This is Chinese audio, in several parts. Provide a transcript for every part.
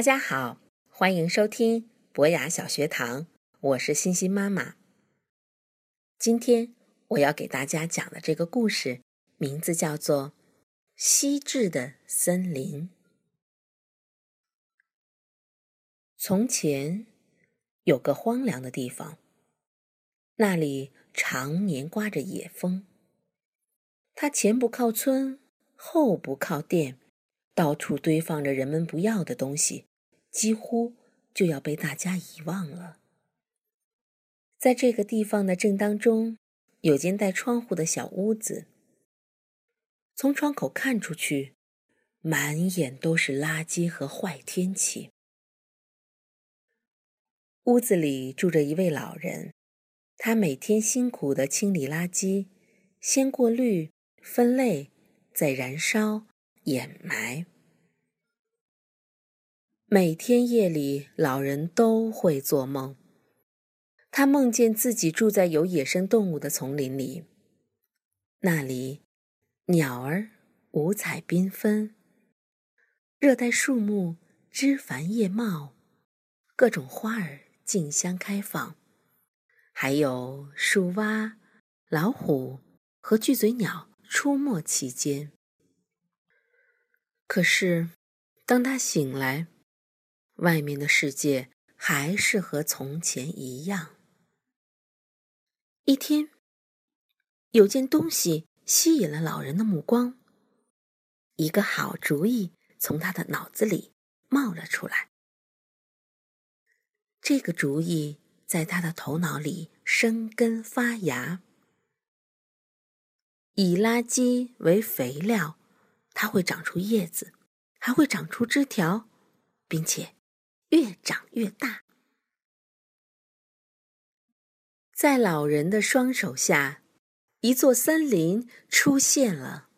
大家好，欢迎收听博雅小学堂，我是欣欣妈妈。今天我要给大家讲的这个故事，名字叫做《西至的森林》。从前有个荒凉的地方，那里常年刮着野风。它前不靠村，后不靠店。到处堆放着人们不要的东西，几乎就要被大家遗忘了。在这个地方的正当中，有间带窗户的小屋子。从窗口看出去，满眼都是垃圾和坏天气。屋子里住着一位老人，他每天辛苦地清理垃圾，先过滤、分类，再燃烧。掩埋。每天夜里，老人都会做梦。他梦见自己住在有野生动物的丛林里，那里鸟儿五彩缤纷，热带树木枝繁叶茂，各种花儿竞相开放，还有树蛙、老虎和巨嘴鸟出没其间。可是，当他醒来，外面的世界还是和从前一样。一天，有件东西吸引了老人的目光，一个好主意从他的脑子里冒了出来。这个主意在他的头脑里生根发芽，以垃圾为肥料。它会长出叶子，还会长出枝条，并且越长越大。在老人的双手下，一座森林出现了。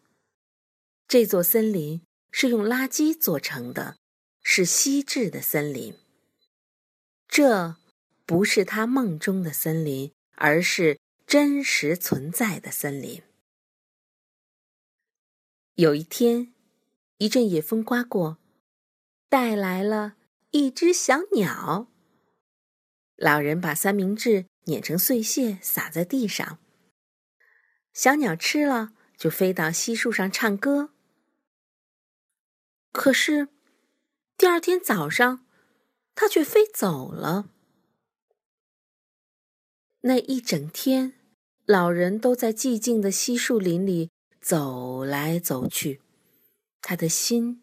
这座森林是用垃圾做成的，是稀质的森林。这不是他梦中的森林，而是真实存在的森林。有一天，一阵野风刮过，带来了一只小鸟。老人把三明治碾成碎屑撒在地上，小鸟吃了就飞到西树上唱歌。可是第二天早上，它却飞走了。那一整天，老人都在寂静的西树林里。走来走去，他的心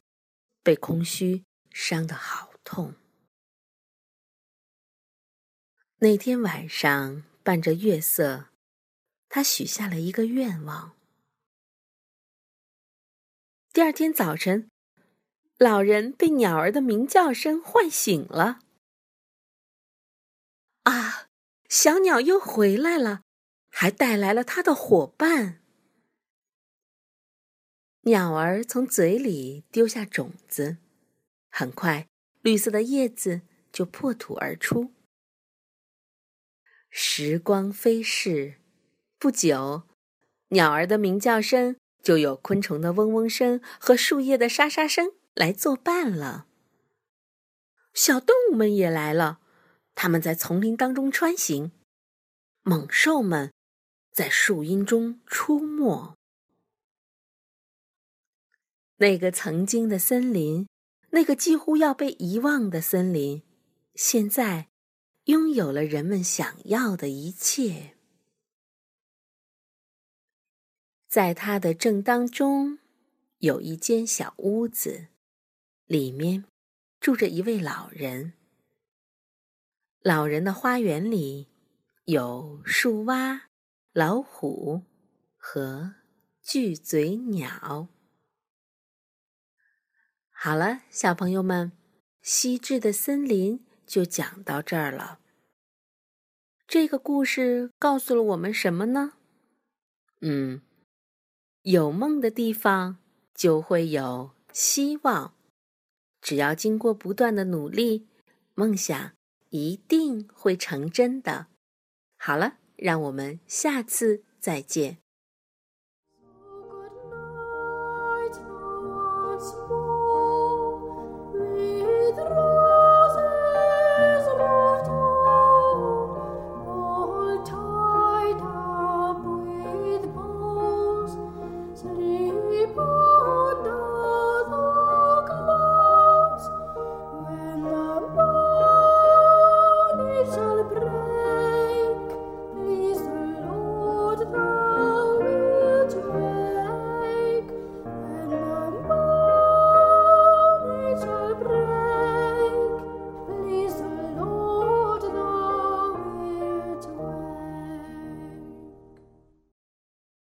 被空虚伤得好痛。那天晚上，伴着月色，他许下了一个愿望。第二天早晨，老人被鸟儿的鸣叫声唤醒了。啊，小鸟又回来了，还带来了它的伙伴。鸟儿从嘴里丢下种子，很快，绿色的叶子就破土而出。时光飞逝，不久，鸟儿的鸣叫声就有昆虫的嗡嗡声和树叶的沙沙声来作伴了。小动物们也来了，它们在丛林当中穿行，猛兽们在树荫中出没。那个曾经的森林，那个几乎要被遗忘的森林，现在拥有了人们想要的一切。在它的正当中，有一间小屋子，里面住着一位老人。老人的花园里有树蛙、老虎和巨嘴鸟。好了，小朋友们，西至的森林就讲到这儿了。这个故事告诉了我们什么呢？嗯，有梦的地方就会有希望，只要经过不断的努力，梦想一定会成真的。好了，让我们下次再见。